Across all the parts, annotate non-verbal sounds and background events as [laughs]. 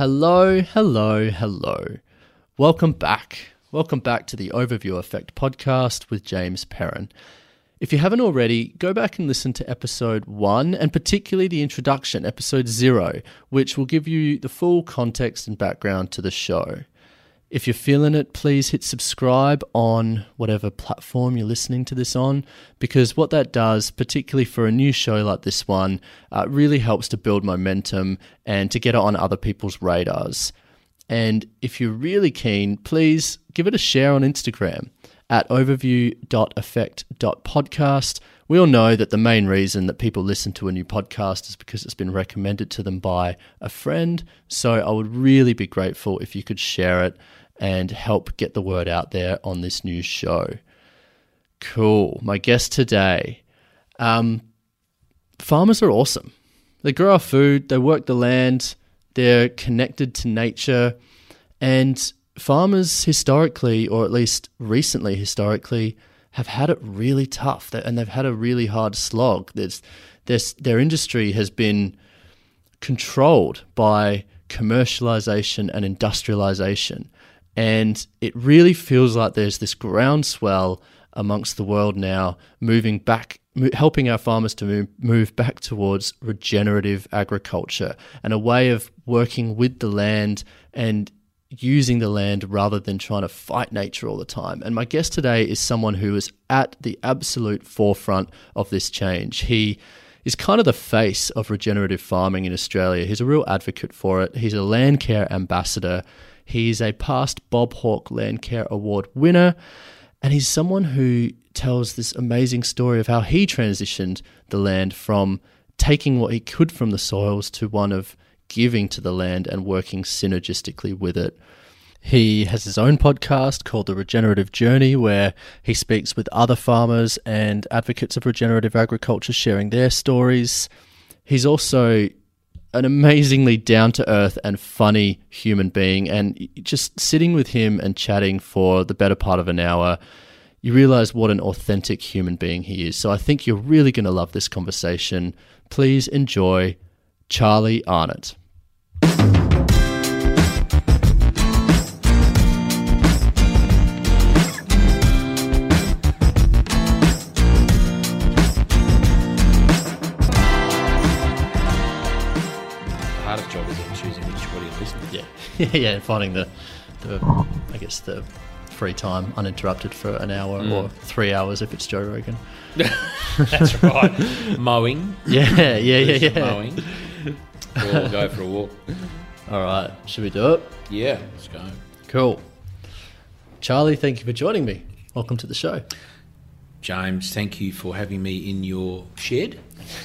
Hello, hello, hello. Welcome back. Welcome back to the Overview Effect podcast with James Perrin. If you haven't already, go back and listen to episode one, and particularly the introduction, episode zero, which will give you the full context and background to the show. If you're feeling it, please hit subscribe on whatever platform you're listening to this on, because what that does, particularly for a new show like this one, uh, really helps to build momentum and to get it on other people's radars. And if you're really keen, please give it a share on Instagram at overview.effect.podcast. We all know that the main reason that people listen to a new podcast is because it's been recommended to them by a friend. So I would really be grateful if you could share it and help get the word out there on this new show. Cool. My guest today. Um, farmers are awesome. They grow our food, they work the land, they're connected to nature, and farmers historically, or at least recently historically, have had it really tough and they've had a really hard slog. There's, there's, their industry has been controlled by commercialization and industrialization. And it really feels like there's this groundswell amongst the world now moving back helping our farmers to move, move back towards regenerative agriculture and a way of working with the land and using the land rather than trying to fight nature all the time. And my guest today is someone who is at the absolute forefront of this change. He is kind of the face of regenerative farming in Australia. He's a real advocate for it. He's a Landcare ambassador He's a past Bob Hawke Landcare Award winner, and he's someone who tells this amazing story of how he transitioned the land from taking what he could from the soils to one of giving to the land and working synergistically with it. He has his own podcast called The Regenerative Journey, where he speaks with other farmers and advocates of regenerative agriculture, sharing their stories. He's also an amazingly down to earth and funny human being. And just sitting with him and chatting for the better part of an hour, you realize what an authentic human being he is. So I think you're really going to love this conversation. Please enjoy Charlie Arnott. [laughs] yeah, finding the, the, I guess the free time uninterrupted for an hour mm. or three hours if it's Joe Rogan. [laughs] That's right. Mowing. [laughs] Yeah, yeah, yeah, yeah. Mowing. Or go for a walk. All right, should we do it? Yeah, let's go. Cool. Charlie, thank you for joining me. Welcome to the show. James, thank you for having me in your shed. [laughs] [laughs]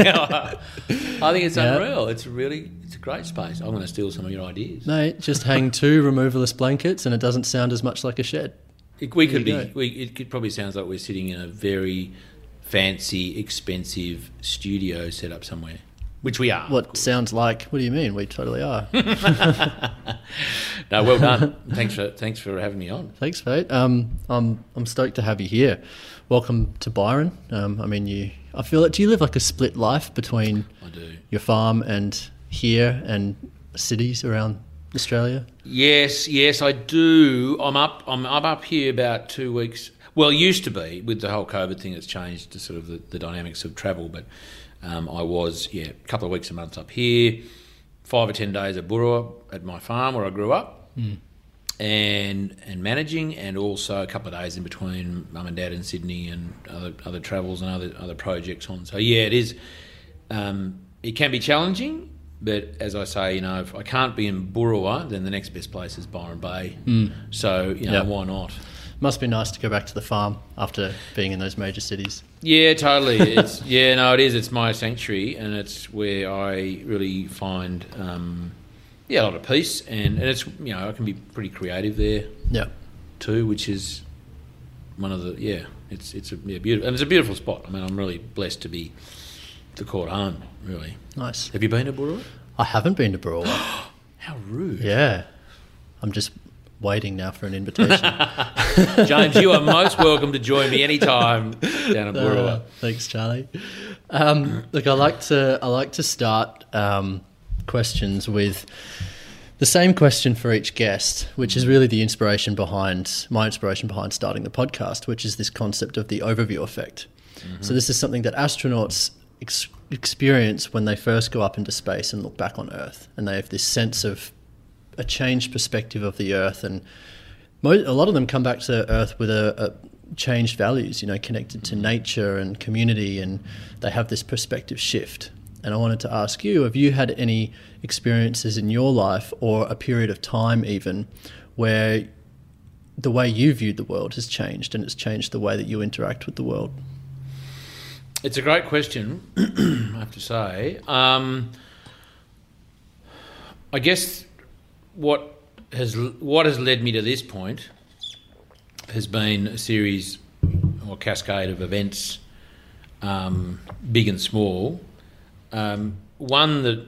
I think it's unreal. It's really it's a great space. I'm going to steal some of your ideas. No, just hang [laughs] two removalist blankets, and it doesn't sound as much like a shed. It, we could be. We, it could probably sounds like we're sitting in a very fancy, expensive studio set up somewhere. Which we are. What sounds like? What do you mean? We totally are. [laughs] no, well done. thanks for thanks for having me on. Thanks, mate. Um, I'm I'm stoked to have you here. Welcome to Byron. Um, I mean, you. I feel like. Do you live like a split life between your farm and here and cities around Australia? Yes, yes, I do. I'm up. I'm, I'm up here about two weeks. Well, used to be with the whole COVID thing. It's changed to sort of the, the dynamics of travel, but um, I was, yeah, a couple of weeks a month up here, five or ten days at Boorowa at my farm where I grew up, mm. and and managing, and also a couple of days in between mum and dad in Sydney and other other travels and other other projects on. So yeah, it is. Um, it can be challenging, but as I say, you know, if I can't be in Boorowa, then the next best place is Byron Bay. Mm. So you know, yep. why not? Must be nice to go back to the farm after being in those major cities. Yeah, totally. It's [laughs] yeah, no, it is. It's my sanctuary, and it's where I really find um, yeah a lot of peace, and, and it's you know I can be pretty creative there. Yeah, too, which is one of the yeah. It's it's a yeah, beautiful and it's a beautiful spot. I mean, I'm really blessed to be to call it home. Really nice. Have you been to Boorowa? I haven't been to Boorowa. [gasps] How rude. Yeah, I'm just waiting now for an invitation. [laughs] James, you are most welcome to join me anytime down at Boorowa. Uh, thanks, Charlie. Um, look, I like to I like to start um, questions with the same question for each guest, which is really the inspiration behind my inspiration behind starting the podcast, which is this concept of the overview effect. Mm-hmm. So, this is something that astronauts ex- experience when they first go up into space and look back on Earth, and they have this sense of a changed perspective of the Earth, and mo- a lot of them come back to Earth with a, a changed values, you know, connected to nature and community, and they have this perspective shift. And I wanted to ask you have you had any experiences in your life or a period of time even where the way you viewed the world has changed and it's changed the way that you interact with the world? It's a great question, [clears throat] I have to say. Um, I guess what has what has led me to this point has been a series or cascade of events, um, big and small, um, one that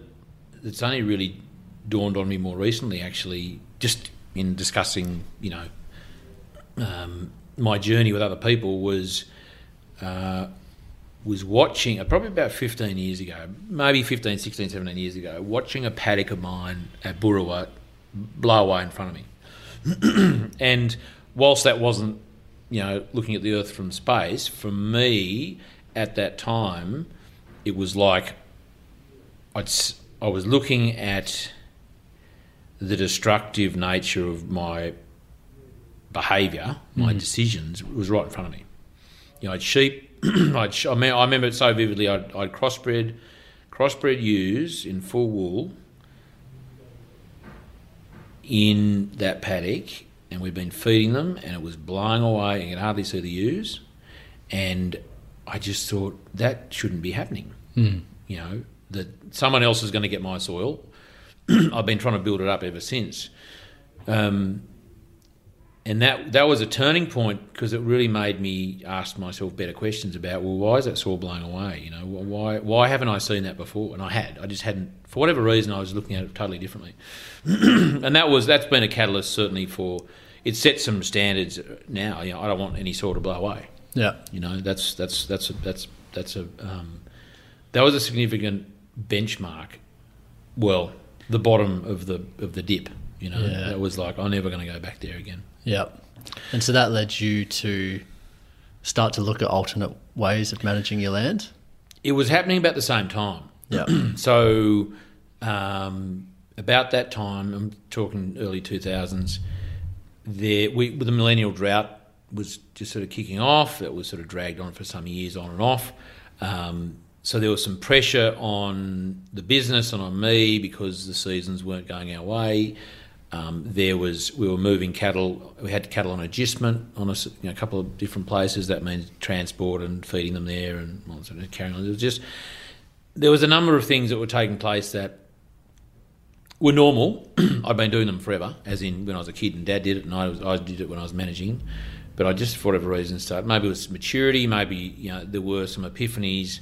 that's only really dawned on me more recently, actually, just in discussing, you know, um, my journey with other people was uh, was watching uh, probably about 15 years ago, maybe 15, 16, 17 years ago, watching a paddock of mine at Boorowa blow away in front of me. [clears throat] and whilst that wasn't, you know, looking at the Earth from space, for me at that time, it was like I'd, I was looking at the destructive nature of my behaviour, my mm. decisions, was right in front of me. You know, I'd sheep. [clears throat] I'd, I, mean, I remember it so vividly. I'd, I'd crossbred, crossbred ewes in full wool in that paddock, and we'd been feeding them, and it was blowing away, and you could hardly see the ewes. And I just thought that shouldn't be happening. Mm. You know, that someone else is going to get my soil. [clears throat] I've been trying to build it up ever since. Um, and that that was a turning point because it really made me ask myself better questions about well why is that soil blowing away? You know why why haven't I seen that before? And I had. I just hadn't. For whatever reason I was looking at it totally differently. [clears throat] And that was that's been a catalyst certainly for it set some standards now. You know I don't want any soil to blow away. Yeah. You know that's that's that's a, that's that's a um, that was a significant benchmark, well, the bottom of the of the dip. You know, yeah. that was like I'm never going to go back there again. Yep. And so that led you to start to look at alternate ways of managing your land. It was happening about the same time. Yeah. [clears throat] so um, about that time, I'm talking early 2000s. There, we the millennial drought was just sort of kicking off. It was sort of dragged on for some years, on and off. Um, so there was some pressure on the business and on me because the seasons weren't going our way. Um, there was we were moving cattle. We had cattle on adjustment on a, you know, a couple of different places. That means transport and feeding them there and well, carrying on. It was just there was a number of things that were taking place that were normal. [clears throat] I've been doing them forever, as in when I was a kid and Dad did it, and I, was, I did it when I was managing. But I just, for whatever reason, started. Maybe it was maturity. Maybe you know there were some epiphanies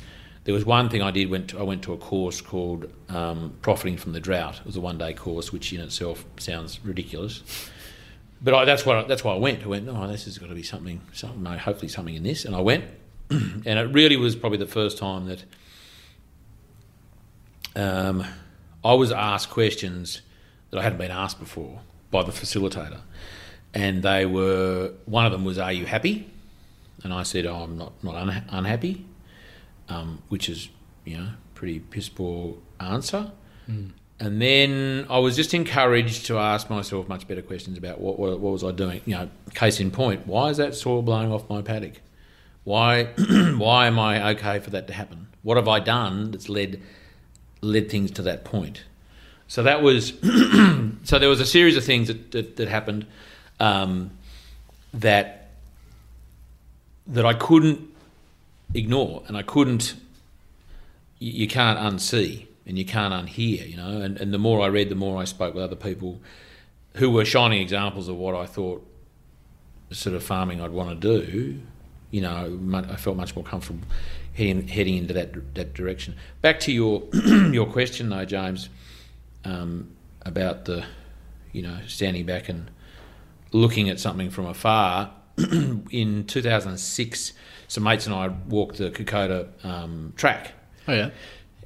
there was one thing I did. Went to, I went to a course called um, "Profiting from the Drought." It was a one-day course, which in itself sounds ridiculous. But I, that's what that's why I went. I went. Oh, this has got to be something. Something. Hopefully, something in this. And I went, [clears throat] and it really was probably the first time that um, I was asked questions that I hadn't been asked before by the facilitator, and they were. One of them was, "Are you happy?" And I said, "Oh, I'm not not unha- unhappy." Um, which is you know pretty piss poor answer. Mm. And then I was just encouraged to ask myself much better questions about what, what, what was I doing. You know, case in point, why is that soil blowing off my paddock? Why [clears throat] why am I okay for that to happen? What have I done that's led led things to that point? So that was [clears throat] so there was a series of things that that, that happened um, that that I couldn't ignore, and I couldn't. You, can't unsee and you can't unhear, you know. And, and the more I read, the more I spoke with other people who were shining examples of what I thought sort of farming I'd want to do. You know, I felt much more comfortable heading, heading into that that direction. Back to your [clears throat] your question though, James, um, about the you know standing back and looking at something from afar. [clears throat] in 2006, some mates and I walked the Kokoda um, track. Oh yeah,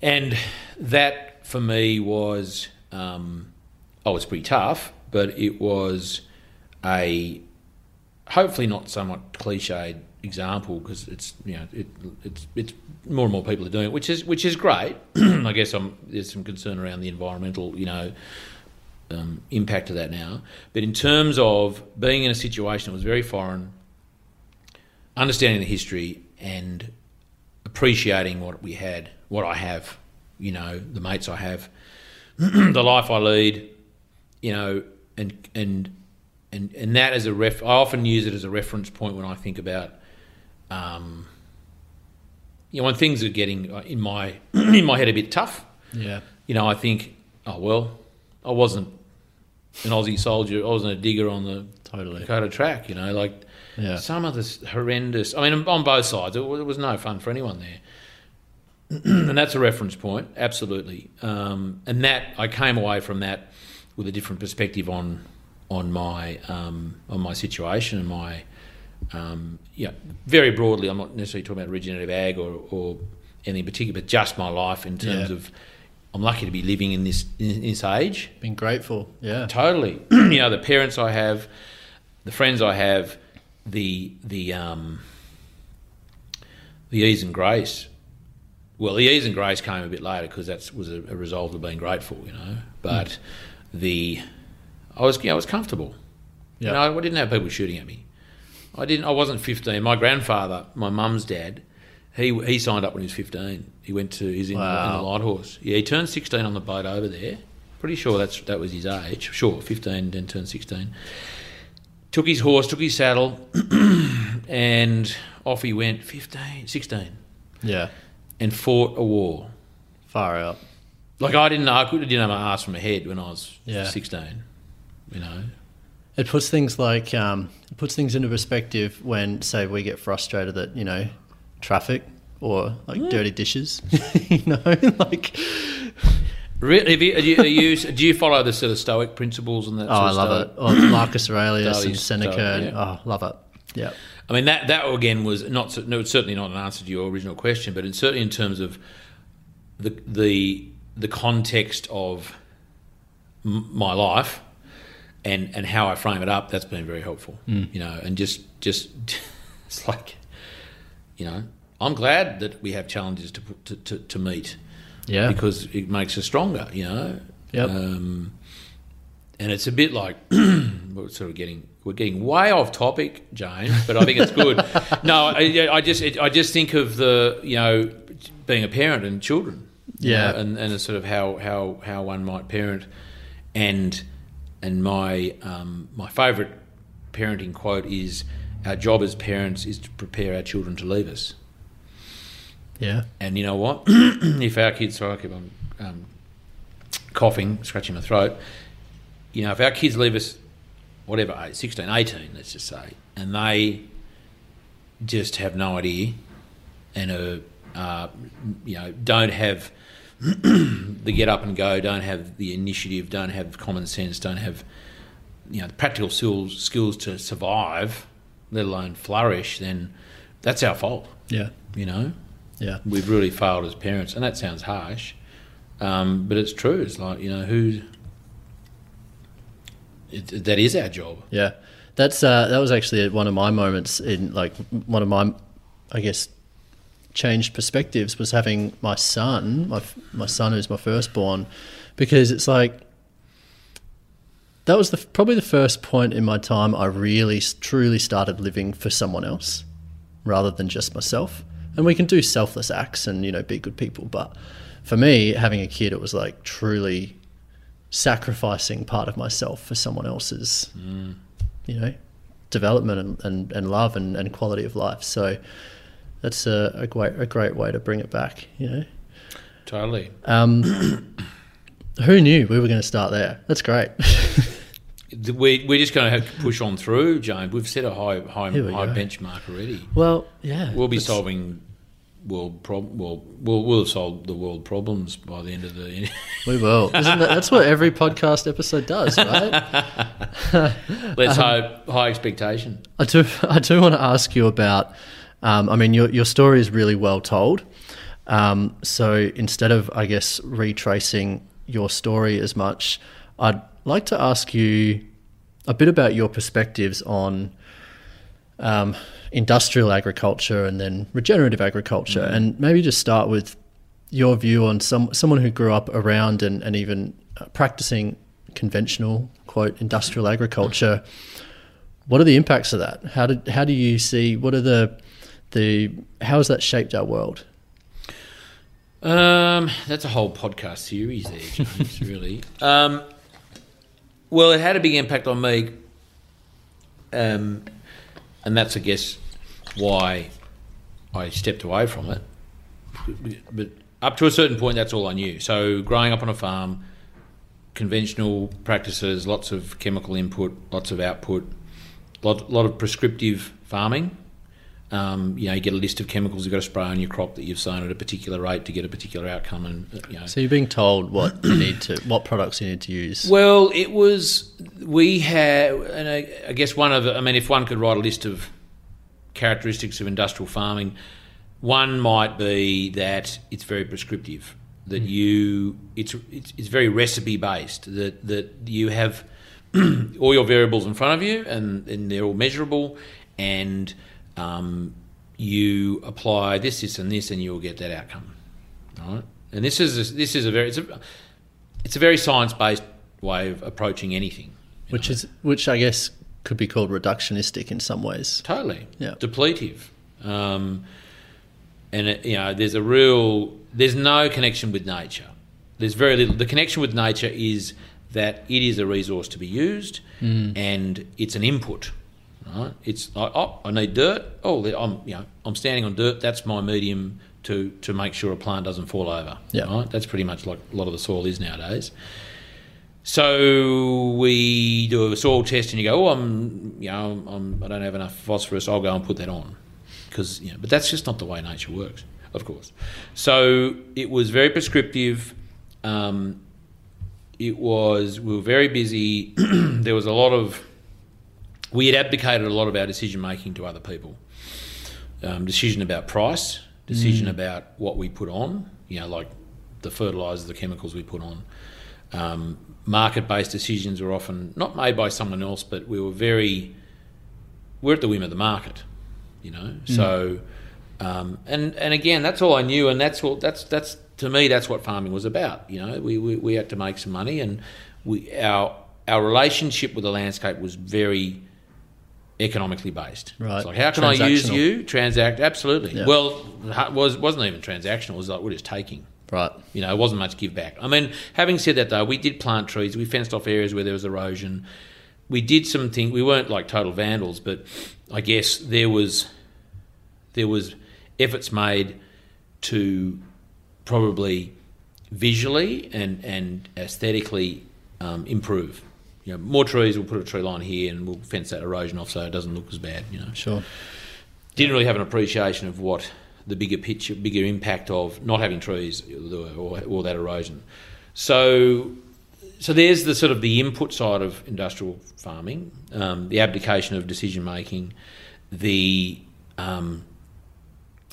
and that for me was um, oh, it's pretty tough, but it was a hopefully not somewhat cliched example because it's you know it, it's it's more and more people are doing it, which is which is great. [clears throat] I guess I'm, there's some concern around the environmental you know um, impact of that now, but in terms of being in a situation that was very foreign, understanding the history and appreciating what we had, what I have, you know, the mates I have, [clears throat] the life I lead, you know, and and and and that as a ref, I often use it as a reference point when I think about, um, you know, when things are getting uh, in my [clears throat] in my head a bit tough. Yeah. You know, I think, oh well, I wasn't an Aussie soldier. I wasn't a digger on the Totally. Kokoda track. You know, like Yeah. some of this horrendous. I mean, on both sides, it was, it was no fun for anyone there. [clears throat] and that's a reference point, absolutely. Um, and that I came away from that with a different perspective on on my um, on my situation and my um, yeah. Very broadly, I'm not necessarily talking about regenerative ag or, or anything particular, but just my life in terms Yeah. of. I'm lucky to be living in this in this age. Been grateful. Yeah. Totally. [clears throat] you know, the parents I have, the friends I have, the the um, the ease and grace. Well, the ease and grace came a bit later because that was a, a result of being grateful, you know. But the I was you know, I was comfortable. Yeah. You know, I didn't have people shooting at me. I didn't. I wasn't 15. My grandfather, my mum's dad, he he signed up when he was 15. He went to he's in, Wow. in the light horse. Yeah, he turned 16 on the boat over there. Pretty sure that's that was his age. Sure, 15, then turned 16. Took his horse, took his saddle, [clears throat] and off he went. 15, 16, Yeah. and fought a war. Far out. Like I didn't know. I couldn't didn't have my ass from my head when I was Yeah. 16. You know. It puts things like um, it puts things into perspective when, say, we get frustrated that, you know traffic or like dirty dishes. [laughs] you know, [laughs] like Really, have you, are you, are you, do you follow the sort of Stoic principles and that? oh, I love it. Oh, or Marcus Aurelius and Seneca. Stoic, and, yeah. Oh, love it. Yeah. I mean, that that again was not no, certainly not an answer to your original question, but it's certainly in terms of the the the context of my life and and how I frame it up. That's been very helpful, hmm. you know. And just just [laughs] it's like you know, I'm glad that we have challenges to put- to, to, to meet Yeah. because it makes us stronger, you know. Yep. Um, and it's a bit like [clears throat] we're sort of getting we're getting way off topic, James, but I think it's good. [laughs] no, I, I just it, I just think of the you know being a parent and children, you Yeah. know, and and sort of how how how one might parent, and and my um, my favourite parenting quote is our job as parents is to prepare our children to leave us. Yeah. And you know what? [clears throat] if our kids, sorry, I keep on um, coughing, scratching my throat. You know, if our kids leave us, whatever, age, 16, 18, let's just say, and they just have no idea and are, uh, you know, don't have [clears throat] the get up and go, don't have the initiative, don't have common sense, don't have, you know, the practical skills, skills to survive, let alone flourish, then that's our fault, Yeah. you know? Yeah. we've really failed as parents, and that sounds harsh, um, but it's true. It's like you know who. It, that is our job. Yeah, that's uh, that was actually one of my moments in like one of my, I guess, changed perspectives was having my son, my my son who's my firstborn, because it's like that was the probably the first point in my time I really truly started living for someone else rather than just myself. And we can do selfless acts and you know be good people, but for me having a kid, it was like truly sacrificing part of myself for someone else's, you know, development and, and, and love and, and quality of life. So that's a, a great a great way to bring it back. You know, Totally. um, [coughs] who knew we were going to start there? That's great. [laughs] We we're just going to have to push on through, James. We've set a high high, high go. benchmark already. well, yeah, We'll be solving world prob- well, we'll we'll have solved the world problems by the end of the. We will. Isn't that, that's what every podcast episode does, right? [laughs] Let's [laughs] hope high expectation. I do. I do want to ask you about. Um, I mean, your your story is really well told, Um, so instead of, I guess, retracing your story as much, I'd like to ask you a bit about your perspectives on um, industrial agriculture and then regenerative agriculture, mm-hmm. and maybe just start with your view on some someone who grew up around and, and even uh, practicing conventional quote industrial agriculture. What are the impacts of that? How did how do you see what are the the how has that shaped our world? Um, that's a whole podcast series there, James, [laughs] really. Um, well, it had a big impact on me, um, and that's, I guess, why I stepped away from it. But up to a certain point, that's all I knew. So, growing up on a farm, conventional practices, lots of chemical input, lots of output, lot lot of prescriptive farming. Um, you know, you get a list of chemicals you've got to spray on your crop that you've sown at a particular rate to get a particular outcome, and uh, you know. So you're being told what you [coughs] need to, what products you need to use. Well, it was we had, and I, I guess one of, I mean, if one could write a list of characteristics of industrial farming, one might be that it's very prescriptive. That mm. you, it's, it's it's very recipe based. That that you have [clears throat] all your variables in front of you, and, and they're all measurable, and um, you apply this, this, and this, and you'll get that outcome. Right? And this is a, this is a very it's a, it's a very science based way of approaching anything. Which know? is which I guess could be called reductionistic in some ways. Totally. Yeah. Depletive. Um, and it, you know, there's a real there's no connection with nature. There's very little. The connection with nature is that it is a resource to be used, mm. and it's an input. Right? It's like, oh, I need dirt. Oh, I'm you know I'm standing on dirt. That's my medium to to make sure a plant doesn't fall over. Yeah, right? That's pretty much like a lot of the soil is nowadays. So we do a soil test, and you go, oh, I'm you know I'm, I don't have enough phosphorus. I'll go and put that on because you know, but that's just not the way nature works, of course. So it was very prescriptive. Um, it was we were very busy. [clears throat] there was a lot of we had abdicated a lot of our decision making to other people. Um, decision about price, decision mm. about what we put on, you know, like the fertilizers, the chemicals we put on. Um, market based decisions were often not made by someone else, but we were very, we're at the whim of the market, you know. Mm. So, um, and and again, that's all I knew, and that's all that's that's to me that's what farming was about. You know, we we, we had to make some money, and we our our relationship with the landscape was very economically based. Right. It's like, how can I use you? Transact, absolutely. Yeah. Well, was wasn't even transactional. It was like we're just taking. Right. You know, it wasn't much give back. I mean, having said that though, we did plant trees. We fenced off areas where there was erosion. We did some things. We weren't like total vandals, but I guess there was there was efforts made to probably visually and and aesthetically um, improve you know, more trees, we'll put a tree line here and we'll fence that erosion off so it doesn't look as bad, you know. Sure. Didn't really have an appreciation of what the bigger picture, bigger impact of not having trees or, or that erosion. So, so there's the sort of the input side of industrial farming, um, the abdication of decision making, the um,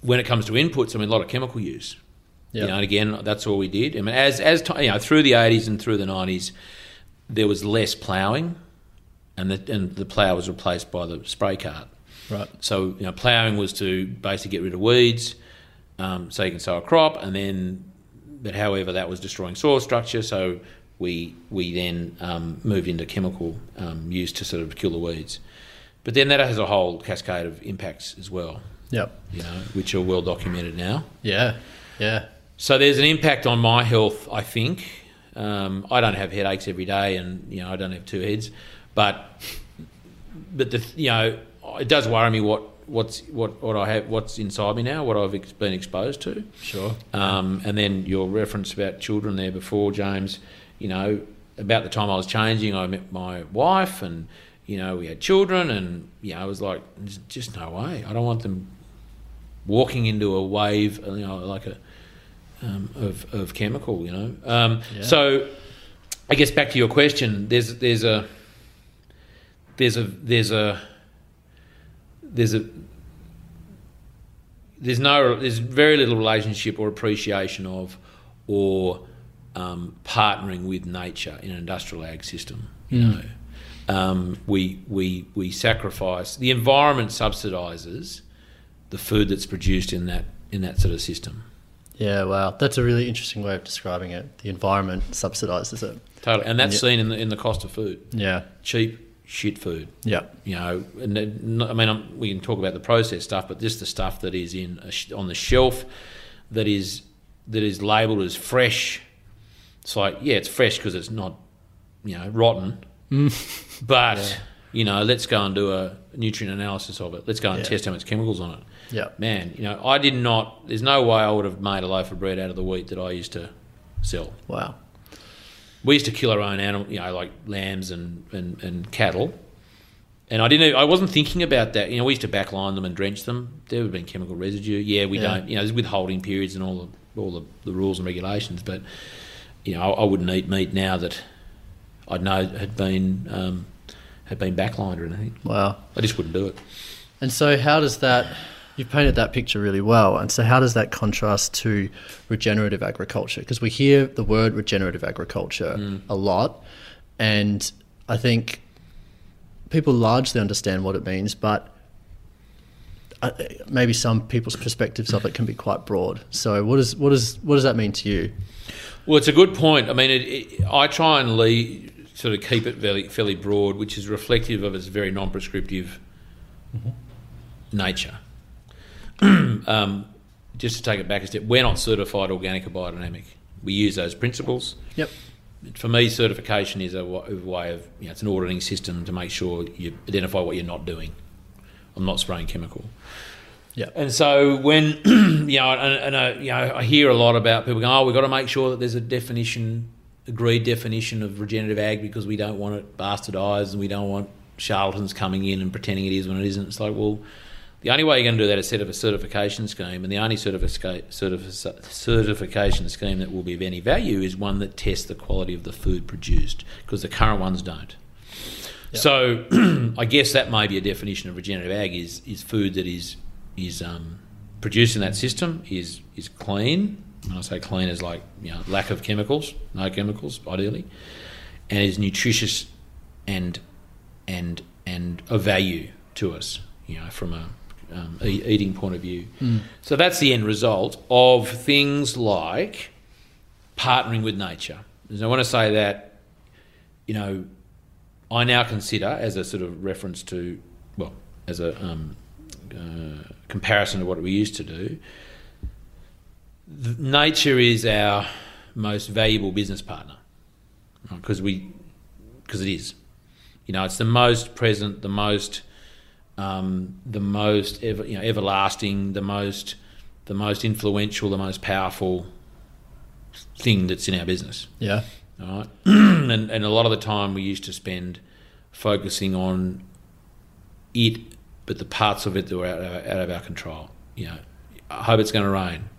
when it comes to inputs, I mean, a lot of chemical use. Yep. You know, and again, that's all we did. I mean, as as you know, through the '80s and through the '90s, there was less ploughing, and the and the plough was replaced by the spray cart. Right. So you know, ploughing was to basically get rid of weeds, um, so you can sow a crop, and then, but however, that was destroying soil structure. So we we then um, moved into chemical um, use to sort of kill the weeds. But then that has a whole cascade of impacts as well. Yep. You know, which are well documented now. Yeah. Yeah. So there's an impact on my health, I think, um, I don't have headaches every day, and you know I don't have two heads, but but the you know it does worry me what what's what what I have what's inside me now, what I've ex- been exposed to. Sure. Um, and then your reference about children there before, James. You know, about the time I was changing, I met my wife, and you know we had children, and you know I was like, there's just no way. I don't want them walking into a wave, you know, like a um, of, of chemical, you know. Um, yeah. So, I guess back to your question, there's there's a there's a there's a there's a there's no there's very little relationship or appreciation of or um, partnering with nature in an industrial ag system. You know, um, we we we sacrifice the environment subsidises the food that's produced in that in that sort of system. Yeah, wow. That's a really interesting way of describing it. The environment subsidizes it. Totally, and that's Yeah. seen in the in the cost of food. Yeah. Cheap shit food. Yeah. You know, and I mean, I'm, we can talk about the processed stuff, but just the stuff that is in a sh- on the shelf that is that is labelled as fresh. It's like, yeah, it's fresh because it's not, you know, rotten. Mm. But you know, let's go and do a nutrient analysis of it. Let's go and Yeah. test how much chemicals on it. Yeah. Man, you know, I did not. There's no way I would have made a loaf of bread out of the wheat that I used to sell. Wow. We used to kill our own animal, you know, like lambs and, and, and cattle. And I didn't. I wasn't thinking about that. You know, we used to backline them and drench them. There would have been chemical residue. Yeah, we Yeah. don't. You know, there's withholding periods and all the all the, the rules and regulations. But you know, I, I wouldn't eat meat now that I'd know had been um, had been backlined or anything. Wow. I just wouldn't do it. And so, how does that? You've painted that picture really well. And so, how does that contrast to regenerative agriculture? Because we hear the word regenerative agriculture a lot, and I think people largely understand what it means, but uh, maybe some people's perspectives of it can be quite broad. So, what is what is what does that mean to you? Well, it's a good point. I mean, it, it, I try and lead, sort of keep it fairly, fairly broad, which is reflective of its very non-prescriptive nature. [clears throat] um, just to take it back a step, we're not certified organic or biodynamic. We use those principles. Yep. For me, certification is a, way of, you know, it's an auditing system to make sure you identify what you're not doing. I'm not spraying chemical. Yeah. And so when [clears throat] you know, and, and uh, you know, I hear a lot about people going, "Oh, we've got to make sure that there's a definition, agreed definition of regenerative ag because we don't want it bastardised and we don't want charlatans coming in and pretending it is when it isn't." It's like, well, the only way you're going to do that is set up a certification scheme, and the only certifica- certifi- certification scheme that will be of any value is one that tests the quality of the food produced, because the current ones don't. So, [clears throat] I guess that may be a definition of regenerative ag is is food that is is um, produced in that system is is clean. When I say clean, is like you know lack of chemicals, no chemicals, ideally, and is nutritious and and and of value to us. You know, from a um, e- eating point of view. So that's the end result of things like partnering with nature. And I want to say that, you know, I now consider as a sort of reference to, well, as a um, uh, comparison to what we used to do, th- nature is our most valuable business partner because we because it is. You know, it's the most present, the most um, the most ever, you know, everlasting, the most the most influential, the most powerful thing that's in our business. Yeah. All right, [clears throat] and and a lot of the time we used to spend focusing on it, but the parts of it that were out, of- out of our control. You know, I hope it's going to rain.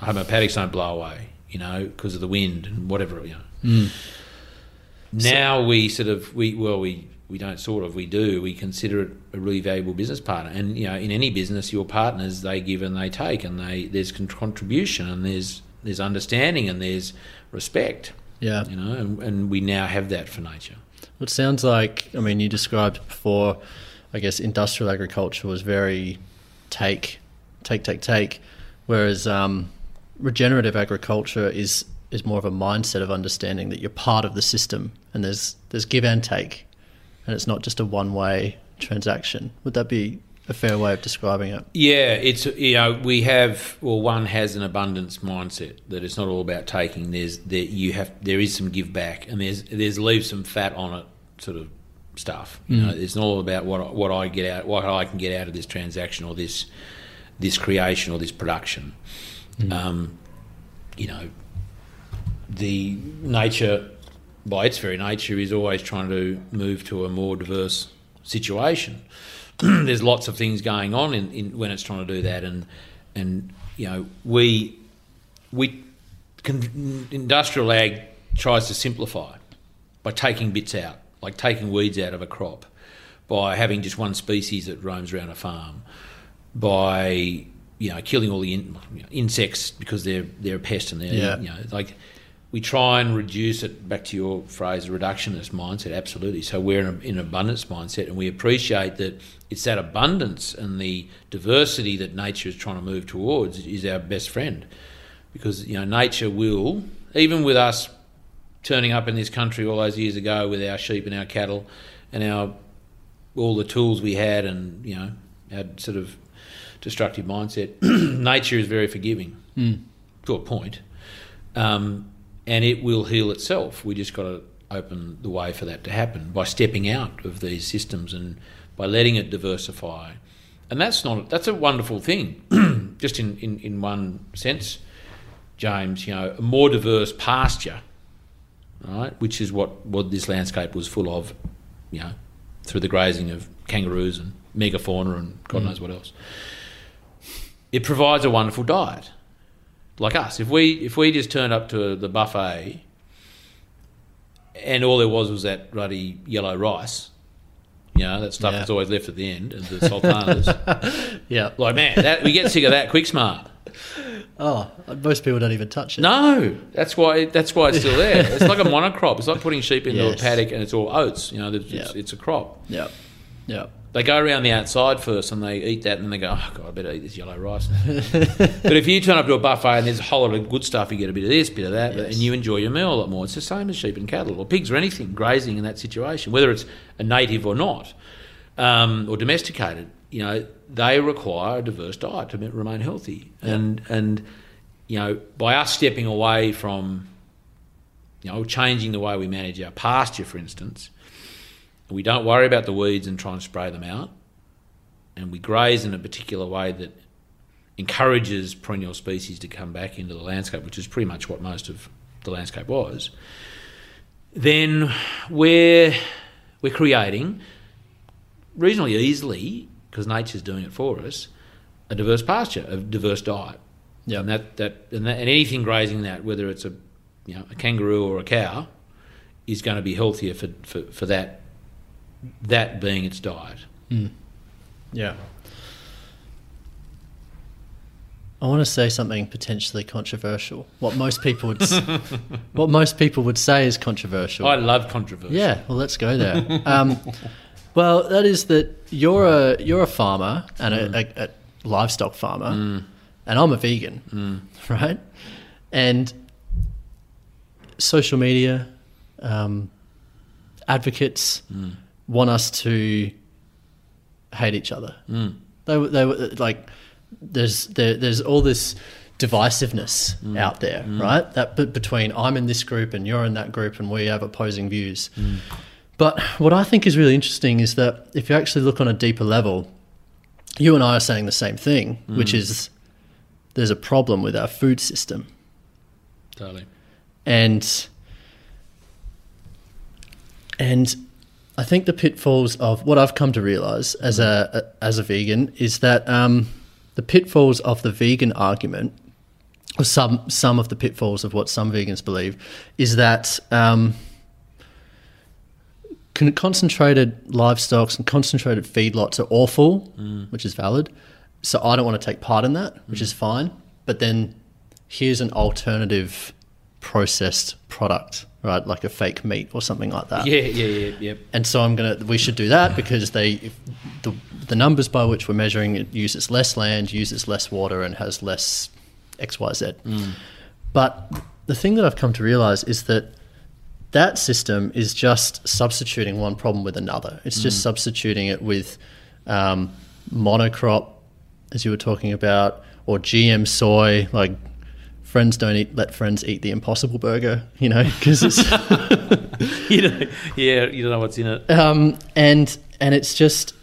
I hope my paddocks don't blow away. You know, because of the wind and whatever. You know. Now we sort of we well we we don't sort of we do we consider it a really valuable business partner. And you know in any business your partners they give and they take and they there's con- contribution and there's there's understanding and there's respect. Yeah. you know and, and we now have that for nature. It sounds like, I mean, you described before, I guess industrial agriculture was very take, take, take, take, whereas um, regenerative agriculture is is more of a mindset of understanding that you're part of the system and there's there's give and take, and it's not just a one way transaction. Would that be a fair way of describing it? Yeah, it's you know we have well one has an abundance mindset that it's not all about taking. There's there you have there is some give back and there's there's leave some fat on it sort of stuff. You know, it's not all about what what I get out what I can get out of this transaction or this this creation or this production. Um, you know, the nature by its very nature is always trying to move to a more diverse situation. [clears throat] there's lots of things going on in, in when it's trying to do that, and and you know we we con, industrial ag tries to simplify by taking bits out, like taking weeds out of a crop, by having just one species that roams around a farm, by you know, killing all the in, you know, insects because they're they're a pest and they're Yeah. you know like we try and reduce it back to your phrase, a reductionist mindset. Absolutely. So we're in, a, in an abundance mindset, and we appreciate that it's that abundance and the diversity that nature is trying to move towards is our best friend, because you know nature will even with us turning up in this country all those years ago with our sheep and our cattle and our all the tools we had and you know our sort of destructive mindset. [clears throat] nature is very forgiving to a point, um, and it will heal itself. We just got to open the way for that to happen by stepping out of these systems and by letting it diversify. And that's not that's a wonderful thing, [clears throat] just in, in, in one sense, James. You know, a more diverse pasture, right? Which is what, what this landscape was full of, you know, through the grazing of kangaroos and megafauna and God mm. knows what else. It provides a wonderful diet like us. If we if we just turned up to the buffet and all there was was that bloody yellow rice, you know, that stuff Yeah. that's always left at the end, and the sultanas. [laughs] Yeah. like man, that, we get sick of that quick smart. Oh, most people don't even touch it. No, that's why that's why it's still there. [laughs] It's like a monocrop. It's like putting sheep into Yes. a paddock and it's all oats. You know, it's, Yeah. it's a crop. Yeah. Yeah. They go around the outside first and they eat that and then they go, oh, God, I better eat this yellow rice. [laughs] but if you turn up to a buffet and there's a whole lot of good stuff, you get a bit of this, bit of that, Yes. and you enjoy your meal a lot more. It's the same as sheep and cattle or pigs or anything grazing in that situation, whether it's a native or not, um, or domesticated. You know, they require a diverse diet to remain healthy. And, and, you know, by us stepping away from, you know, changing the way we manage our pasture, for instance, we don't worry about the weeds and try and spray them out. And we graze in a particular way that encourages perennial species to come back into the landscape, which is pretty much what most of the landscape was. Then we're, we're creating reasonably easily, because nature's doing it for us, a diverse pasture, a diverse diet. Yep. And that, that, and that and anything grazing that, whether it's a you know a kangaroo or a cow, is going to be healthier for, for, for that that being its diet. Hmm. Yeah. I want to say something potentially controversial. What most people would, [laughs] what most people would say is controversial. I love controversy. Yeah, well, let's go there. Um, [laughs] well, that is that you're a you're a farmer and a, hmm. a, a livestock farmer, hmm. and I'm a vegan, [laughs] right? And social media um, advocates want us to hate each other. Mm. They were- they were like there's there, there's all this divisiveness mm. out there, mm. right? That but between I'm in this group and you're in that group and we have opposing views. But what I think is really interesting is that if you actually look on a deeper level, you and I are saying the same thing, which is there's a problem with our food system. totally. And and I think the pitfalls of what I've come to realize as a, a as a vegan is that um, the pitfalls of the vegan argument, or some some of the pitfalls of what some vegans believe, is that um, con- concentrated livestocks and concentrated feedlots are awful, which is valid. So I don't want to take part in that, which is fine. But then here's an alternative processed product, right? Like a fake meat or something like that. Yeah, yeah, yeah, yeah. And so I'm gonna. We should do that because they, if the the numbers by which we're measuring it uses less land, uses less water, and has less X Y Z. But the thing that I've come to realize is that that system is just substituting one problem with another. It's just substituting it with um, monocrop, as you were talking about, or GM soy. Like friends don't eat, let friends eat the Impossible Burger. You know, because it's. [laughs] you know, yeah, you don't know what's in it. um, and and it's just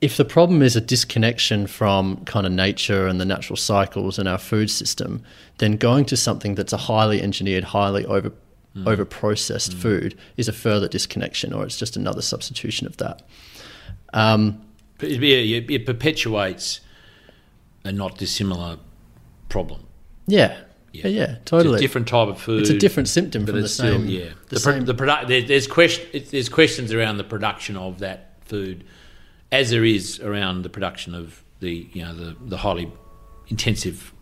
if the problem is a disconnection from kind of nature and the natural cycles in our food system, then going to something that's a highly engineered, highly over over processed food is a further disconnection, or it's just another substitution of that. Um, it, yeah, it, it perpetuates a not dissimilar problem. yeah, yeah, yeah, totally. It's a different type of food. It's a different symptom but from the it's still same. yeah. the The, same- the produ- there, there's question there's questions around the production of that food, as there is around the production of the you know the the highly intensive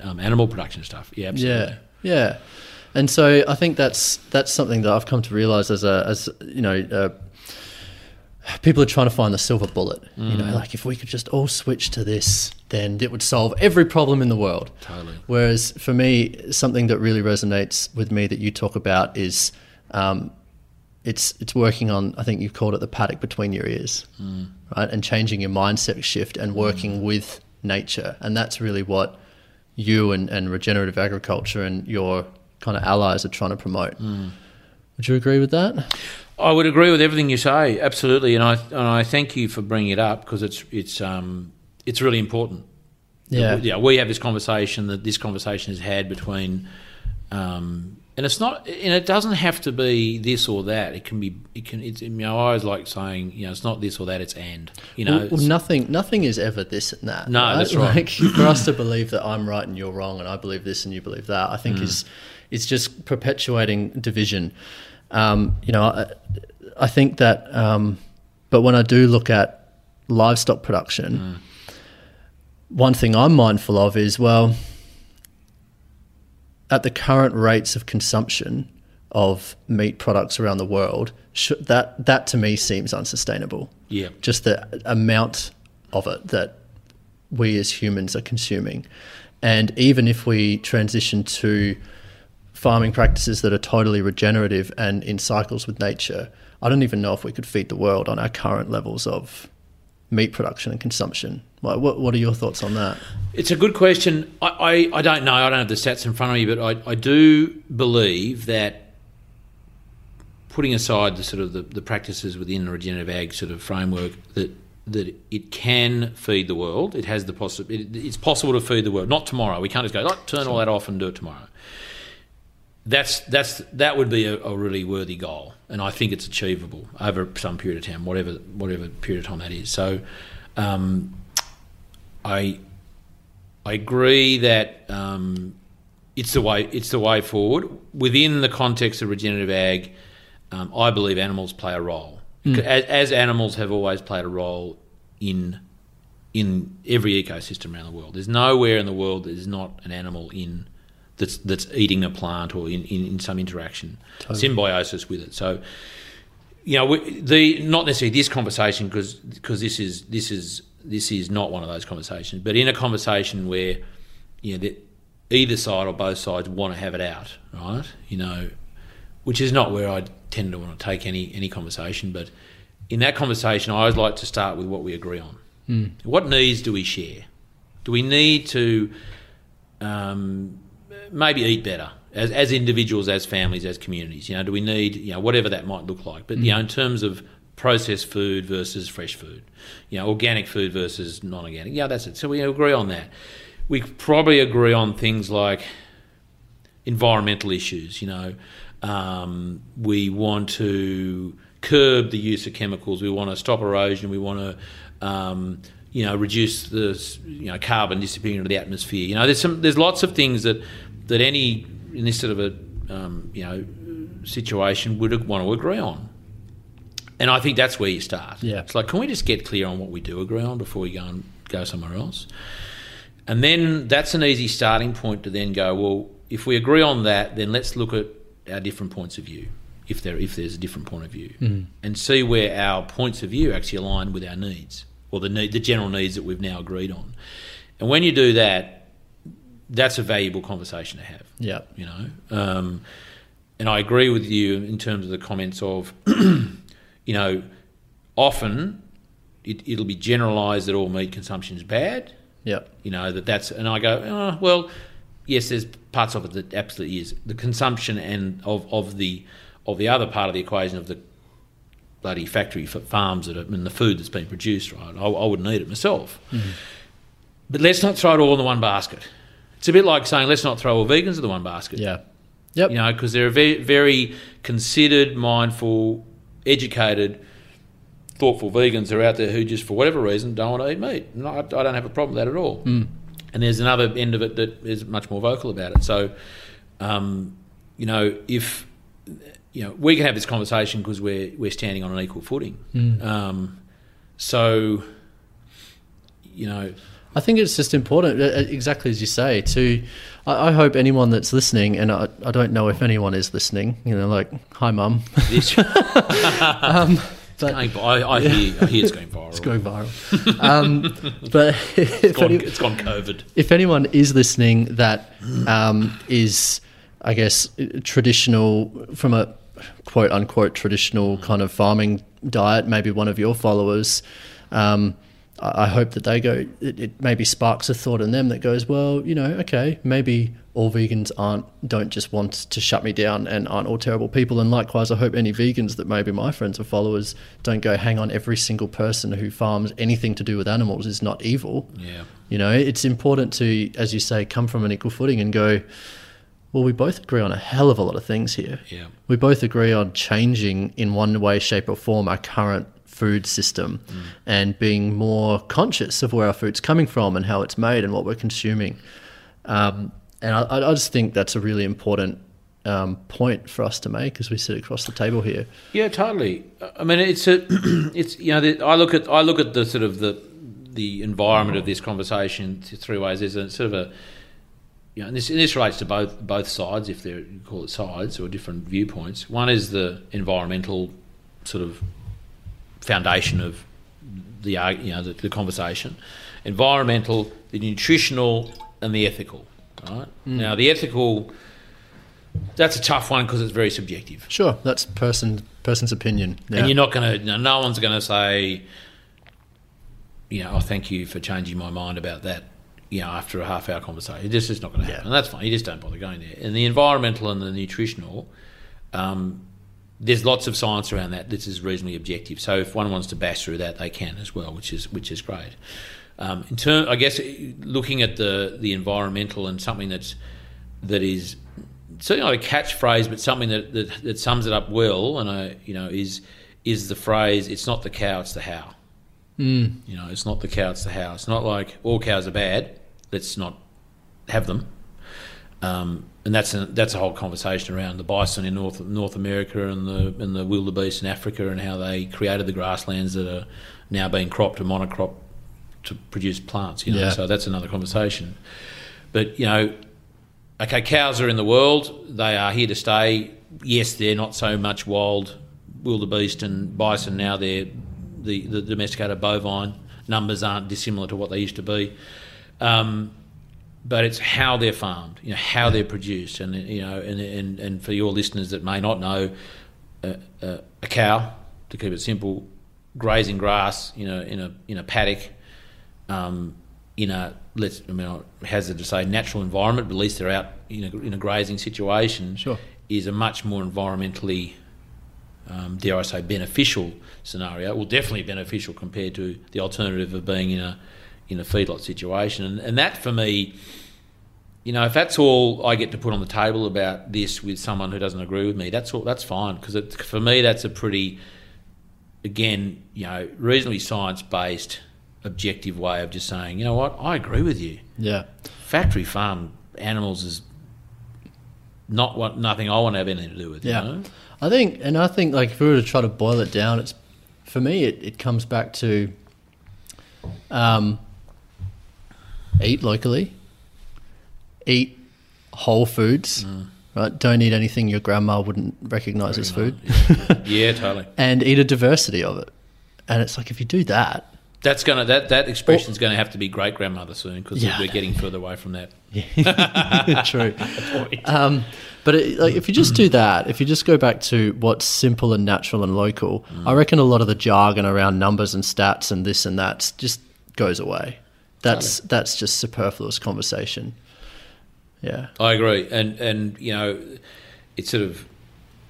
um, animal production stuff. Yeah, absolutely. Yeah, yeah. And so I think that's that's something that I've come to realize as a as you know. People are trying to find the silver bullet. You know, mm. like if we could just all switch to this, then it would solve every problem in the world. Totally. Whereas for me, something that really resonates with me that you talk about is um, it's it's working on. I think you've called it the paddock between your ears, mm. right? And changing your mindset shift and working mm. with nature, and that's really what you and, and regenerative agriculture and your kind of allies are trying to promote. Would you agree with that? I would agree with everything you say, absolutely, and I and I thank you for bringing it up because it's it's um it's really important. Yeah. yeah. We have this conversation that this conversation is had between, um, and it's not, and it doesn't have to be this or that. It can be, it can. It's, you know, I always like saying, you know, it's not this or that. It's and. You know, Well, well, nothing nothing is ever this and that. No, that's right. Like, for us to believe that I'm right and you're wrong, and I believe this and you believe that, I think is is just perpetuating division. Um, you know, I, I think that. Um, but when I do look at livestock production, one thing I'm mindful of is well, at the current rates of consumption of meat products around the world, sh- that that to me seems unsustainable yeah, just the amount of it that we as humans are consuming. And even if we transition to farming practices that are totally regenerative and in cycles with nature, I don't even know if we could feed the world on our current levels of meat production and consumption. Like, what, what are your thoughts on that? It's a good question. I, I, I don't know. I don't have the stats in front of me, but I, I do believe that putting aside the sort of the, the practices within the regenerative ag sort of framework that that it can feed the world. It has the possi- it, It's possible to feed the world. Not tomorrow. We can't just go "Oh, turn all that off and do it tomorrow. That's that's that would be a, a really worthy goal, and I think it's achievable over some period of time, whatever whatever period of time that is. So, um, I I agree that um, it's the way it's the way forward within the context of regenerative ag. Um, I believe animals play a role, as, as animals have always played a role in in every ecosystem around the world. There's nowhere in the world that is not an animal in that's that's eating a plant or in, in, in some interaction, symbiosis with it. So you know, we, the not necessarily this conversation because because this is this is this is not one of those conversations, but in a conversation where you know that either side or both sides want to have it out, right? You know, which is not where I tend to want to take any any conversation, but in that conversation, I always like to start with what we agree on. What needs do we share? Do we need to um, maybe eat better as, as individuals, as families, as communities? You know, do we need you know whatever that might look like? But you know, in terms of processed food versus fresh food, you know, organic food versus non-organic. Yeah, that's it. So we agree on that. We probably agree on things like environmental issues. You know, um, we want to curb the use of chemicals. We want to stop erosion. We want to, um, you know, reduce the you know carbon disappearing into the atmosphere. You know, there's some there's lots of things that that any in this sort of a um, you know situation would want to agree on. And I think that's where you start. Yeah. It's like, can we just get clear on what we do agree on before we go and go somewhere else? And then that's an easy starting point to then go, well, if we agree on that, then let's look at our different points of view, if there if there's a different point of view, and see where our points of view actually align with our needs or the need, the general needs that we've now agreed on. And when you do that, that's a valuable conversation to have Yeah. you know. Um, and I agree with you in terms of the comments of, [clears throat] you know, often it, it'll be generalised that all meat consumption is bad. Yeah. You know that that's, and I go, oh, well, yes, there's parts of it that absolutely is the consumption and of, of the of the other part of the equation of the bloody factory farms that are, and the food that's being produced. Right, I, I wouldn't eat it myself. But let's not throw it all in the one basket. It's a bit like saying let's not throw all vegans in the one basket Yeah. Yep. you know, because they're very, very considered, mindful, educated, thoughtful vegans are out there who just, for whatever reason, don't want to eat meat. No, I, I don't have a problem with that at all. And there's another end of it that is much more vocal about it. So, um, you know, if you know, we can have this conversation because we're we're standing on an equal footing. Um, so, you know, I think it's just important, uh, uh, exactly as you say, to. I, I hope anyone that's listening, and I, I don't know if anyone is listening, you know, like, hi, mum. [laughs] Um, but going, I, I, hear, I hear it's going viral. it's going viral. um, [laughs] but It's gone, [laughs] any- it's gone COVID. if anyone is listening that um, is, I guess, traditional from a quote unquote traditional kind of farming diet, maybe one of your followers, um, I I hope that they go. It, it maybe sparks a thought in them that goes, well, you know, okay, maybe all vegans aren't don't just want to shut me down and aren't all terrible people. And likewise, I hope any vegans that maybe my friends or followers don't go, hang on, every single person who farms anything to do with animals is not evil. Yeah. You know, it's important to, as you say, come from an equal footing and go, well, we both agree on a hell of a lot of things here. Yeah. We both agree on changing in one way, shape, or form our current food system and being more conscious of where our food's coming from and how it's made and what we're consuming. Um, and I, I just think that's a really important um, point for us to make as we sit across the table here. Yeah, totally. I mean, it's a, [clears throat] it's you know, the, I look at I look at the sort of the the environment of this conversation th- three ways. There's a sort of a, you know, and this and this relates to both both sides, if you call it sides or different viewpoints. One is the environmental sort of foundation of the you know the, the conversation, environmental, the nutritional, and the ethical. Right now, the ethical. That's a tough one because it's very subjective. Sure, that's person person's opinion. Yeah. And you're not going to, no, no one's going to say, you know, oh, thank you for changing my mind about that, you know, after a half hour conversation. It's just not going to happen. Yeah. And that's fine. You just don't bother going there. And the environmental and the nutritional, um, there's lots of science around that. This is reasonably objective. So if one wants to bash through that, they can as well, which is which is great. Um, in term, I guess looking at the the environmental and something that's that is certainly not a catchphrase, but something that, that, that sums it up well, and I, you know, is is the phrase "It's not the cow, it's the how." Mm. You know, it's not the cow, it's the how. It's not like all cows are bad. Let's not have them. Um, and that's a, that's a whole conversation around the bison in North North America and the and the wildebeest in Africa and how they created the grasslands that are now being cropped and monocrop to produce plants. You know, Yeah. so that's another conversation. But you know, okay, cows are in the world. They are here to stay. Yes, they're not so much wild wildebeest and bison now. They're the, the domesticated bovine numbers aren't dissimilar to what they used to be. Um, but it's how they're farmed, you know, how they're produced, and you know, and and, and for your listeners that may not know, a, a, a cow, to keep it simple, grazing grass, you know, in a in a paddock, um, in a let's I mean, hazard to say natural environment, but at least they're out in a, in a grazing situation. Sure. is a much more environmentally, um, dare I say, beneficial scenario. Well, definitely beneficial compared to the alternative of being in a in a feedlot situation, and, and that for me. You know, if that's all I get to put on the table about this with someone who doesn't agree with me, that's all. That's fine because for me, that's a pretty, again, you know, reasonably science-based, objective way of just saying, you know what, I agree with you. Yeah. Factory farm animals is not what nothing I want to have anything to do with. Yeah. You know? I think, and I think, like, if we were to try to boil it down, it's for me, it, it comes back to um, eat locally, eat whole foods, right? Don't eat anything your grandma wouldn't recognize as food, Yeah, totally. [laughs] and eat a diversity of it. And it's like if you do that, That's gonna that that expression's going to have to be great grandmother soon because Yeah. we're getting further away from that. [laughs] Yeah. [laughs] true. Um, but it, like, if you just do that, if you just go back to what's simple and natural and local, I reckon a lot of the jargon around numbers and stats and this and that just goes away. That's that's just superfluous conversation. Yeah, I agree, and and you know, it sort of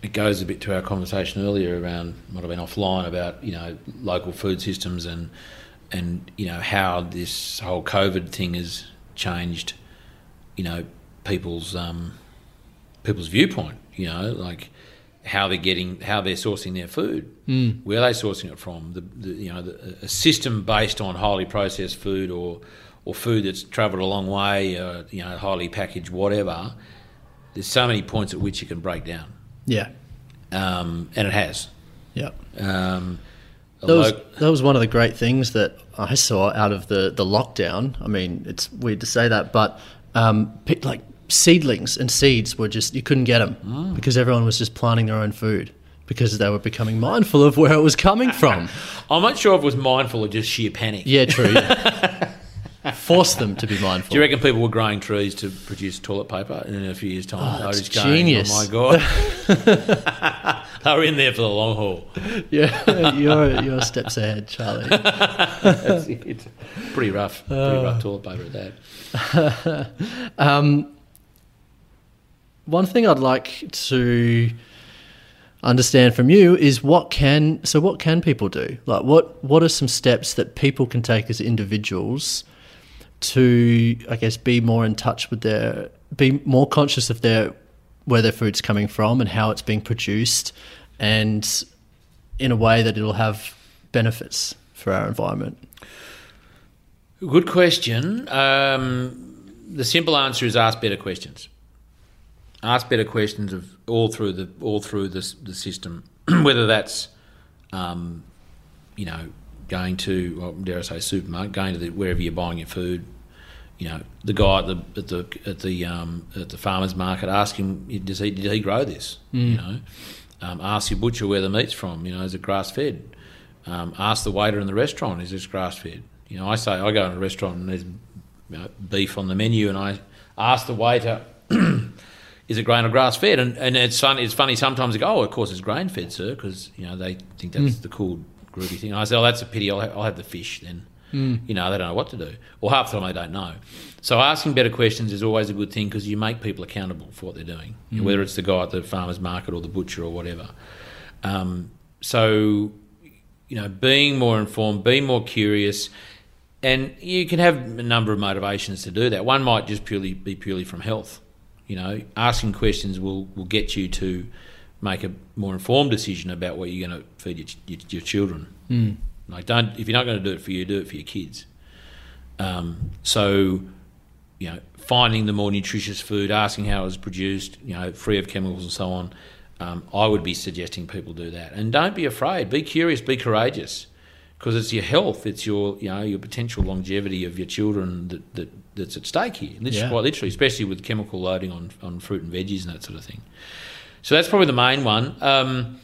it goes a bit to our conversation earlier around what have been offline about you know local food systems and and you know how this whole COVID thing has changed, you know, people's um, people's viewpoint. You know, like how they're getting how they're sourcing their food, mm. where are they sourcing it from. The, the you know the, a system based on highly processed food or or food that's travelled a long way, uh, you know, highly packaged, whatever. There's so many points at which it can break down, yeah, um, and it has. yeah, Um, That was, that was one of the great things that I saw out of the, the lockdown. I mean, it's weird to say that, but um, like seedlings and seeds were just, you couldn't get them Mm. because everyone was just planting their own food because they were becoming mindful of where it was coming from. [laughs] I'm not sure if it was mindful or just sheer panic. yeah, true. Yeah. [laughs] Force them to be mindful. Do you reckon people were growing trees to produce toilet paper and in a few years' time? were that's just going, genius. Oh my god! [laughs] they were in there for the long haul. Yeah, you're, you're steps ahead, Charlie. That's it. Pretty rough. Pretty rough toilet paper at that. Um, one thing I'd like to understand from you is what can so what can people do? Like what what are some steps that people can take as individuals to I guess be more in touch with their be more conscious of their where their food's coming from and how it's being produced and in a way that it'll have benefits for our environment. Good question. Um, the simple answer is ask better questions. Ask better questions of all through the all through the, the system, [clears throat] whether that's um, you know going to well, dare I say supermarket, going to the, wherever you're buying your food. You know the guy at the at the at the um, at the farmers market. Ask him does he did he grow this? You know, um, ask your butcher where the meat's from. You know, is it grass fed? Um, ask the waiter in the restaurant, is this grass fed? You know, I say I go in a restaurant and there's you know, beef on the menu, and I ask the waiter, [clears throat] is it grain or grass fed? And, and it's funny. It's funny sometimes they go, oh, of course it's grain fed, sir, because you know they think that's hmm. the cool groovy thing. And I say, oh, that's a pity. I'll, ha- I'll have the fish then. Hmm. You know, they don't know what to do, or half the time they don't know. So asking better questions is always a good thing because you make people accountable for what they're doing, know, whether it's the guy at the farmers market or the butcher or whatever. Um, so you know, being more informed, being more curious, and you can have a number of motivations to do that. One might just purely be purely from health. You know, asking questions will, will get you to make a more informed decision about what you're going to feed your, your, your children. Mm. Like, don't if you're not going to do it for you, do it for your kids. Um, so, you know, finding the more nutritious food, asking how it was produced, you know, free of chemicals and so on. Um, I would be suggesting people do that, and don't be afraid. Be curious. Be courageous, because it's your health. It's your you know your potential longevity of your children that, that that's at stake here. Literally, Yeah. Quite literally, especially with chemical loading on on fruit and veggies and that sort of thing. So that's probably the main one. Um,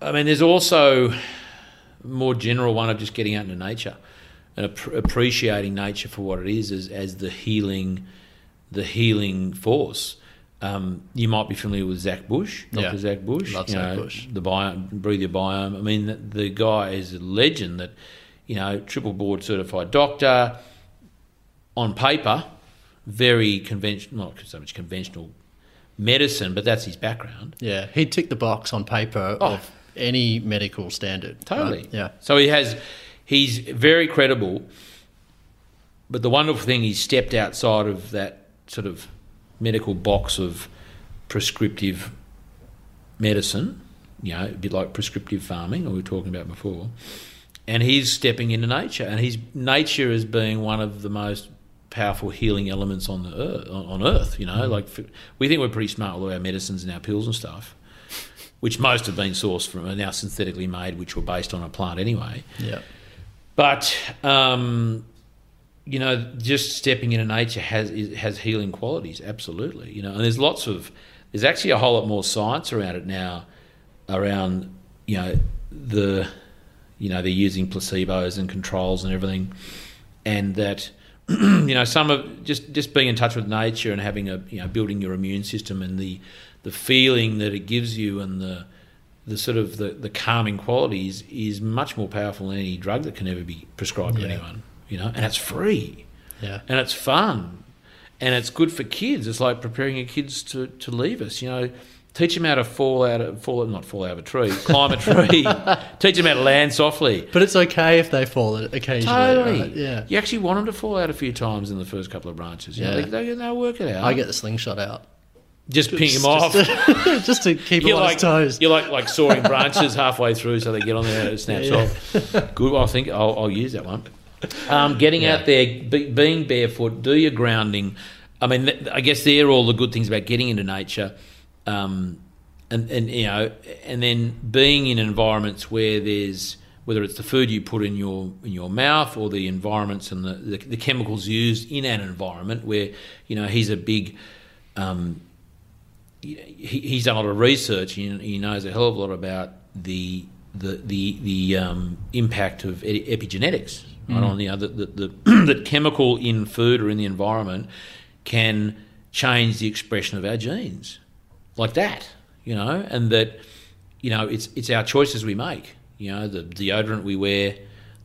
I mean, there's also a more general one of just getting out into nature and ap- appreciating nature for what it is as, as the healing, the healing force. Um, you might be familiar with Zach Bush, Dr. Yeah. Zach Bush. Love you Zach know, Bush. The biome, breathe your biome. I mean, the, the guy is a legend. That you know, triple board certified doctor. On paper, very conventional, not so much conventional medicine, but that's his background. Yeah, he'd tick the box on paper Oh. of any medical standard. Totally. right? Yeah. So he has, he's very credible. But the wonderful thing, he's stepped outside of that sort of medical box of prescriptive medicine. You know, a bit like prescriptive farming, we were talking about before. And he's stepping into nature, and he's nature as being one of the most powerful healing elements on the earth. On Earth, you know, like f- we think we're pretty smart with our medicines and our pills and stuff, which most have been sourced from are now synthetically made, which were based on a plant anyway. Yeah. But um, you know, just stepping into nature has has healing qualities. Absolutely, you know, and there's lots of there's actually a whole lot more science around it now, around you know the you know they're using placebos and controls and everything, and that [clears throat] you know some of just just being in touch with nature and having a you know building your immune system and the the feeling that it gives you and the the sort of the, the calming qualities is much more powerful than any drug that can ever be prescribed to anyone. You know, and it's free Yeah. and it's fun and it's good for kids. It's like preparing your kids to, to leave us. You know, teach them how to fall out of fall not fall out of a tree, climb a [laughs] tree. teach them how to land softly. But it's okay if they fall occasionally. Totally. right? Yeah. You actually want them to fall out a few times in the first couple of branches. You know, Yeah. they, they, they'll work it out. I get the slingshot out. just ping them off. Just to, [laughs] just to keep them You're on like his toes. you're like like sawing branches halfway through, so they get on there and it snaps [laughs] Yeah. off. Good. I think I'll, I'll use that one. Um, getting Yeah. out there, be, being barefoot, do your grounding. I mean, th- I guess they're all the good things about getting into nature, um, and and you know, and then being in environments where there's whether it's the food you put in your in your mouth or the environments and the, the, the chemicals used in an environment where you know he's a big um, he, he's done a lot of research and he knows a hell of a lot about the the the, the um, impact of epigenetics right on you know the, the, the, [clears throat] the chemical in food or in the environment can change the expression of our genes like that you know and that you know it's it's our choices we make you know, the deodorant we wear,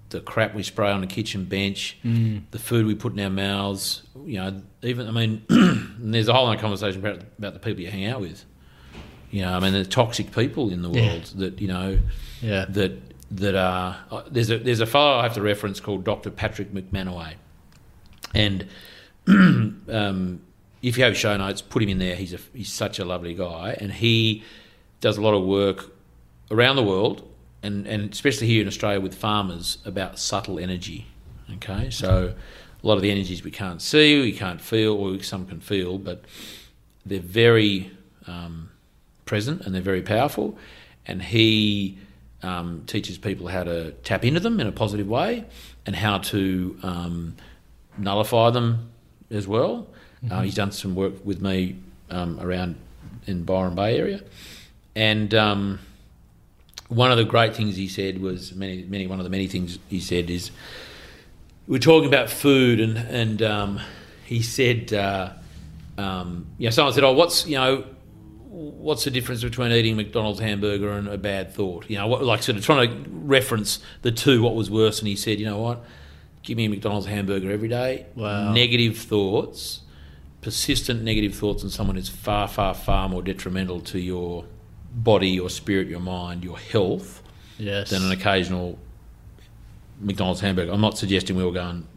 the crap we spray on the kitchen bench, mm. the food we put in our mouths. You know, even I mean, [clears throat] there's a whole other conversation about about the people you hang out with. You know, I mean, the toxic people in the world yeah. that you know, yeah, that that are. Uh, there's a there's a fellow I have to reference called Dr. Patrick MacManaway, and [clears throat] um, if you have show notes, put him in there. He's a he's such a lovely guy, and he does a lot of work around the world and, and especially here in Australia with farmers about subtle energy. Okay, so a lot of the energies we can't see, we can't feel, or some can feel, but they're very um, present and they're very powerful. And he um, teaches people how to tap into them in a positive way and how to um, nullify them as well. Mm-hmm. Uh, he's done some work with me um, around in Byron Bay area, and um, one of the great things he said was many, many. One of the many things he said is we're talking about food, and and um, he said, uh, um, you know, someone said, "Oh, what's you know." What's the difference between eating McDonald's hamburger and a bad thought? You know, what, like sort of trying to reference the two. What was worse? And he said, you know what? Give me a McDonald's hamburger every day. Wow. Negative thoughts, persistent negative thoughts, and someone is far, far, far more detrimental to your body, your spirit, your mind, your health yes. than an occasional McDonald's hamburger. I'm not suggesting we all go and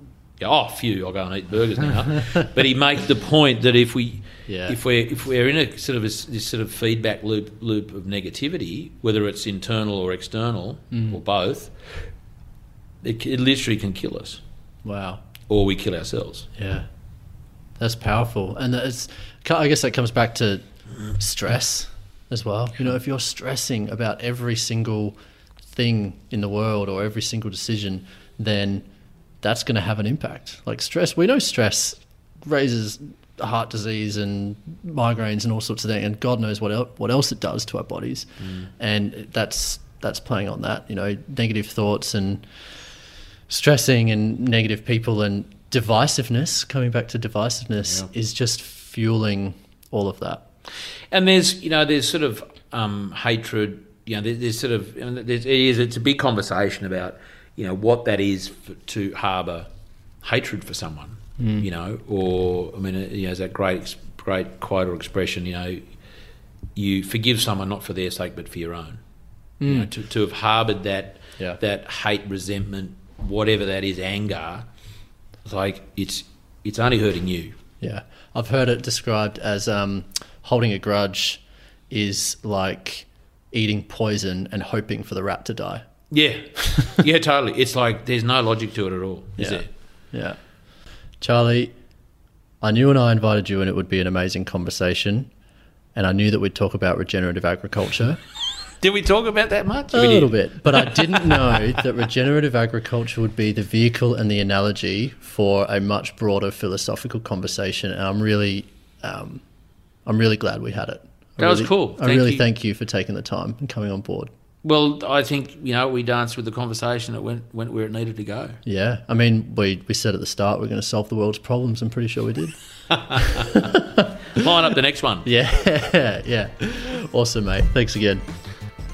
go, oh, phew, I'll go and eat burgers now. [laughs] but he makes the point that if we yeah. if we're if we're in a sort of a, this sort of feedback loop loop of negativity, whether it's internal or external mm. or both, it, it literally can kill us. Wow. Or we kill ourselves. Yeah. That's powerful. And it's, I guess that comes back to stress as well. You know, if you're stressing about every single thing in the world or every single decision, then that's going to have an impact. Like stress, we know stress raises heart disease and migraines and all sorts of things, and God knows what el- what else it does to our bodies. Mm. And that's that's playing on that. You know, negative thoughts and stressing and negative people and divisiveness. Coming back to divisiveness yeah. is just fueling all of that. And there's you know there's sort of um, hatred. You know there's, there's sort of it is it's a big conversation about you know what that is for, to harbour hatred for someone. Mm. You know, or I mean, you know, that great great quote or expression. You know, you forgive someone not for their sake but for your own. Mm. You know, to, to have harboured that yeah. that hate, resentment, whatever that is, anger, it's like it's it's only hurting you. Yeah, I've heard it described as um, holding a grudge is like eating poison and hoping for the rat to die. Yeah, yeah, totally. It's like there's no logic to it at all, is yeah. there? Yeah. Charlie, I knew when I invited you and it would be an amazing conversation, and I knew that we'd talk about regenerative agriculture. [laughs] Did we talk about that much? A little bit, but I didn't [laughs] know that regenerative agriculture would be the vehicle and the analogy for a much broader philosophical conversation, and I'm really, um, I'm really glad we had it. I That really, was cool. I really you. thank you for taking the time and coming on board. Well, I think you know we danced with the conversation It went went where it needed to go. Yeah, I mean, we we said at the start we're going to solve the world's problems. I'm pretty sure we did. [laughs] Line up the next one, [laughs] Yeah, yeah, awesome, mate. Thanks again.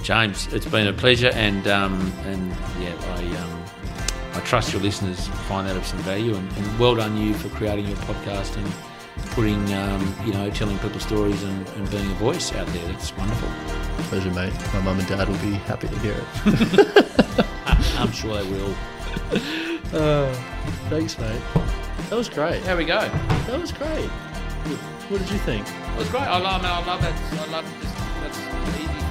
James. It's been a pleasure, and um, and yeah, I um, I trust your listeners find that of some value, and, and well done you for creating your podcast and putting um, you know telling people stories and, and being a voice out there. That's wonderful. Pleasure, mate. My mum and dad will be happy to hear it. [laughs] I'm sure they will. [laughs] Uh, thanks, mate. That was great. There we go. That was great. What did you think? It was great. I love, I love that. I love this. That's